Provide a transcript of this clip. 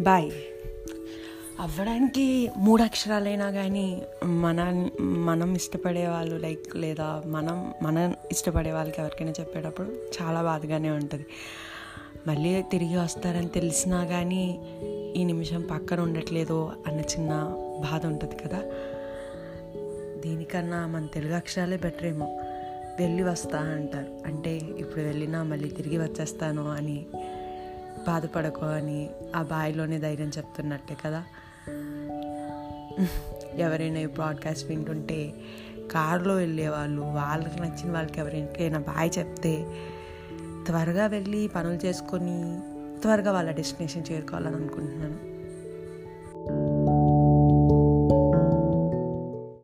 Bye అవ్వడానికి మూడు అక్షరాలైనా కానీ మన మనం ఇష్టపడే వాళ్ళు లైక్ లేదా మనం మనం ఇష్టపడే వాళ్ళకి ఎవరికైనా చెప్పేటప్పుడు చాలా బాధగానే ఉంటుంది. మళ్ళీ తిరిగి వస్తారని తెలిసినా కానీ ఈ నిమిషం పక్కన ఉండట్లేదు అన్న చిన్న బాధ ఉంటుంది కదా. దీనికన్నా మన తెలుగు అక్షరాలే బెటర్ ఏమో. వెళ్ళి వస్తా అంటారు. అంటే ఇప్పుడు వెళ్ళినా మళ్ళీ తిరిగి వచ్చేస్తాను అని బాధపడకు అని ఆ బాయిలోనే ధైర్యం చెప్తున్నట్టే కదా. ఎవరైనా ఈ బ్రాడ్కాస్ట్ వింటుంటే కారులో వెళ్ళేవాళ్ళు వాళ్ళకి నచ్చిన వాళ్ళకి ఎవరికైనా బాయ్ చెప్తే త్వరగా వెళ్ళి పనులు చేసుకొని త్వరగా వాళ్ళ డెస్టినేషన్ చేరుకోవాలని అనుకుంటున్నాను.